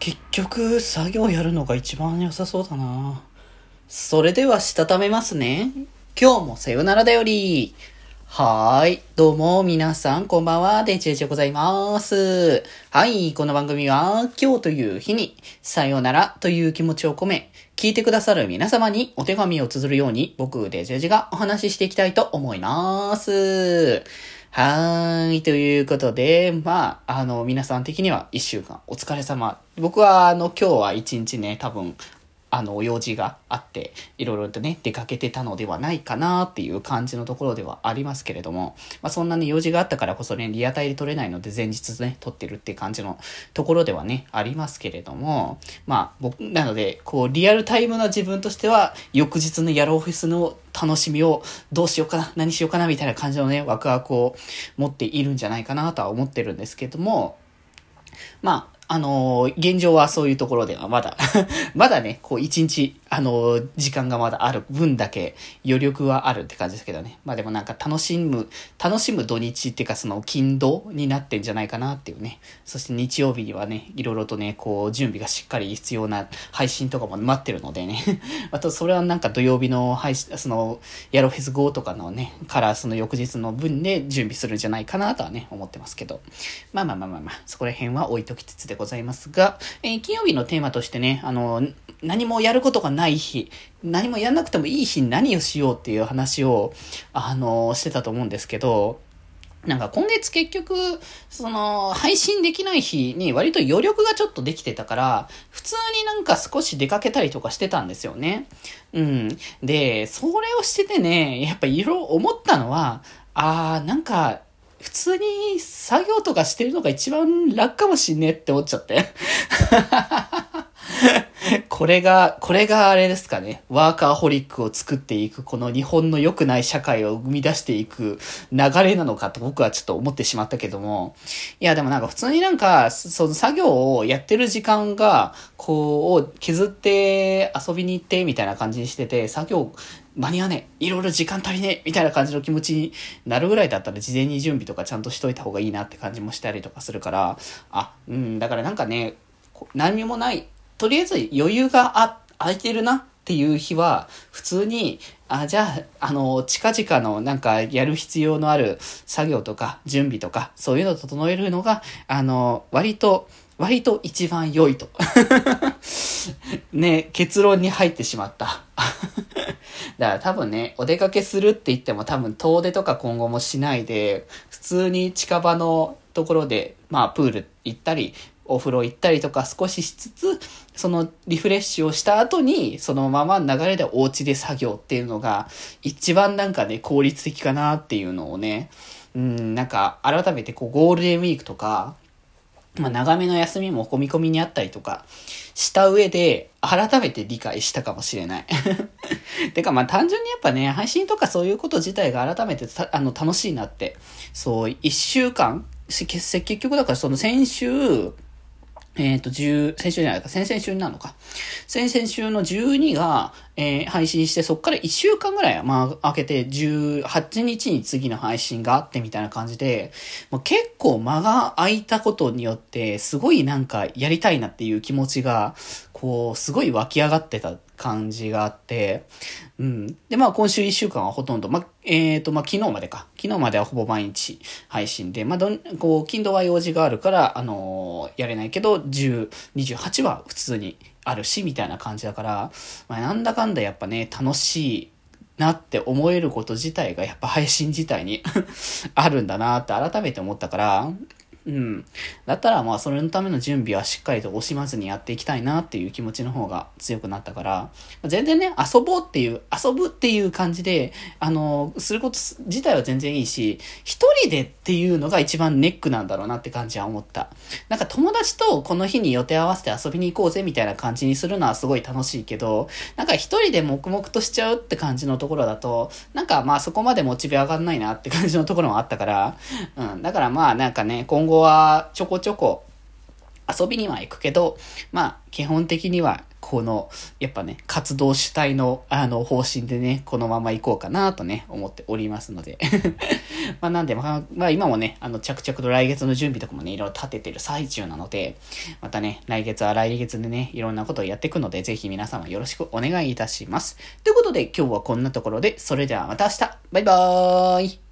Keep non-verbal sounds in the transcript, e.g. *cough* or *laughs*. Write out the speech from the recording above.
結局、作業やるのが一番良さそうだな。それでは、したためますね。今日もさよならだより。はーい。どうも、皆さん、こんばんは。デジェジでございます。はい。この番組は、今日という日に、さよならという気持ちを込め、聞いてくださる皆様にお手紙を綴るように、僕、デジェジがお話ししていきたいと思います。はーい。ということで、まあ、あの、皆さん的には一週間お疲れ様。僕は、あの、今日は一日ね、多分、あの、用事があって、いろいろとね、出かけてたのではないかなっていう感じのところではありますけれども、まあそんなね、用事があったからこそね、リアタイで撮れないので前日ね、撮ってるって感じのところではね、ありますけれども、まあ僕、なので、こう、リアルタイムな自分としては、翌日のヤローフェスの楽しみをどうしようかな、何しようかなみたいな感じのね、ワクワクを持っているんじゃないかなとは思ってるんですけども、まあ、あのー現状はそういうところではまだ、*laughs* まだね、こう一日、あの時間がまだある分だけ余力はあるって感じですけどね。まあでもなんか楽しむ、楽しむ土日っていうかその勤土になってんじゃないかなっていうね。そして日曜日にはね、いろいろとね、こう準備がしっかり必要な配信とかも待ってるのでね。*laughs* あとそれはなんか土曜日の配信、その、ヤロフェス号とかのね、からその翌日の分で準備するんじゃないかなとはね、思ってますけど。まあまあまあまあまあ、そこら辺は置いときつつでございますが、えー金曜日のテーマとしてね、あの、何もやることがないない日、何もやんなくてもいい日に何をしようっていう話を、あの、してたと思うんですけど、なんか今月結局、その、配信できない日に割と余力がちょっとできてたから、普通になんか少し出かけたりとかしてたんですよね。うん。で、それをしててね、やっぱいろいろ思ったのは、あー、なんか、普通に作業とかしてるのが一番楽かもしんねって思っちゃって。*laughs* これが、これがあれですかね。ワーカーホリックを作っていく、この日本の良くない社会を生み出していく流れなのかと僕はちょっと思ってしまったけども。いや、でもなんか普通になんか、その作業をやってる時間が、こう、削って遊びに行ってみたいな感じにしてて、作業、間に合わねえ、いろいろ時間足りねえ、みたいな感じの気持ちになるぐらいだったら事前に準備とかちゃんとしといた方がいいなって感じもしたりとかするから、あ、うん、だからなんかね、何にもない、とりあえず余裕があ、空いてるなっていう日は、普通に、あ、じゃあ、あの、近々のなんかやる必要のある作業とか準備とか、そういうのを整えるのが、あの、割と、割と一番良いと。*laughs* ね、結論に入ってしまった。*laughs* だから多分ね、お出かけするって言っても多分遠出とか今後もしないで、普通に近場のところで、まあプール行ったり、お風呂行ったりとか少ししつつ、そのリフレッシュをした後に、そのまま流れでお家で作業っていうのが、一番なんかね、効率的かなっていうのをね、うん、なんか改めてこうゴールデンウィークとか、まあ、長めの休みも込み込みにあったりとかした上で、改めて理解したかもしれない。*laughs* てか、まあ、単純にやっぱね、配信とかそういうこと自体が改めてたあの楽しいなって。そう、一週間、結局だからその先週、えっ、と、十、先週じゃないか、先々週になるのか。先々週の12が、えー配信して、そっから1週間ぐらい、まあ、開けて、18日に次の配信があってみたいな感じで、もう結構間が空いたことによって、すごいなんかやりたいなっていう気持ちが、こう、すごい湧き上がってた感じがあって、うん。で、まあ今週1週間はほとんど、まあ、えっ、と、まあ昨日までか。昨日まではほぼ毎日配信で、まあどん、こう、金土は用事があるから、あのーやれないけど、10、28は普通にあるし、みたいな感じだから、まあなんだかんだやっぱね、楽しいなって思えること自体がやっぱ配信自体に *laughs* あるんだなって改めて思ったから、うん。だったらまあそれのための準備はしっかりと惜しまずにやっていきたいなっていう気持ちの方が強くなったから、全然ね、遊ぼうっていう、遊ぶっていう感じで、あの、すること自体は全然いいし、一人でっていうのが一番ネックなんだろうなって感じは思った。なんか友達とこの日に予定合わせて遊びに行こうぜみたいな感じにするのはすごい楽しいけど、なんか一人で黙々としちゃうって感じのところだと、なんかまあそこまでモチベ上がんないなって感じのところもあったから、うん。だからまあなんかね、今後はちょこちょこ、遊びには行くけど、まあ、基本的には、この、やっぱね、活動主体の、あの、方針でね、このまま行こうかなとね、思っておりますので。*laughs* まあ、なんで、まあ、まあ、今もね、あの、着々と来月の準備とかもね、いろいろ立ててる最中なので、またね、来月は来月でね、いろんなことをやっていくので、ぜひ皆様よろしくお願いいたします。ということで、今日はこんなところで、それではまた明日バイバーイ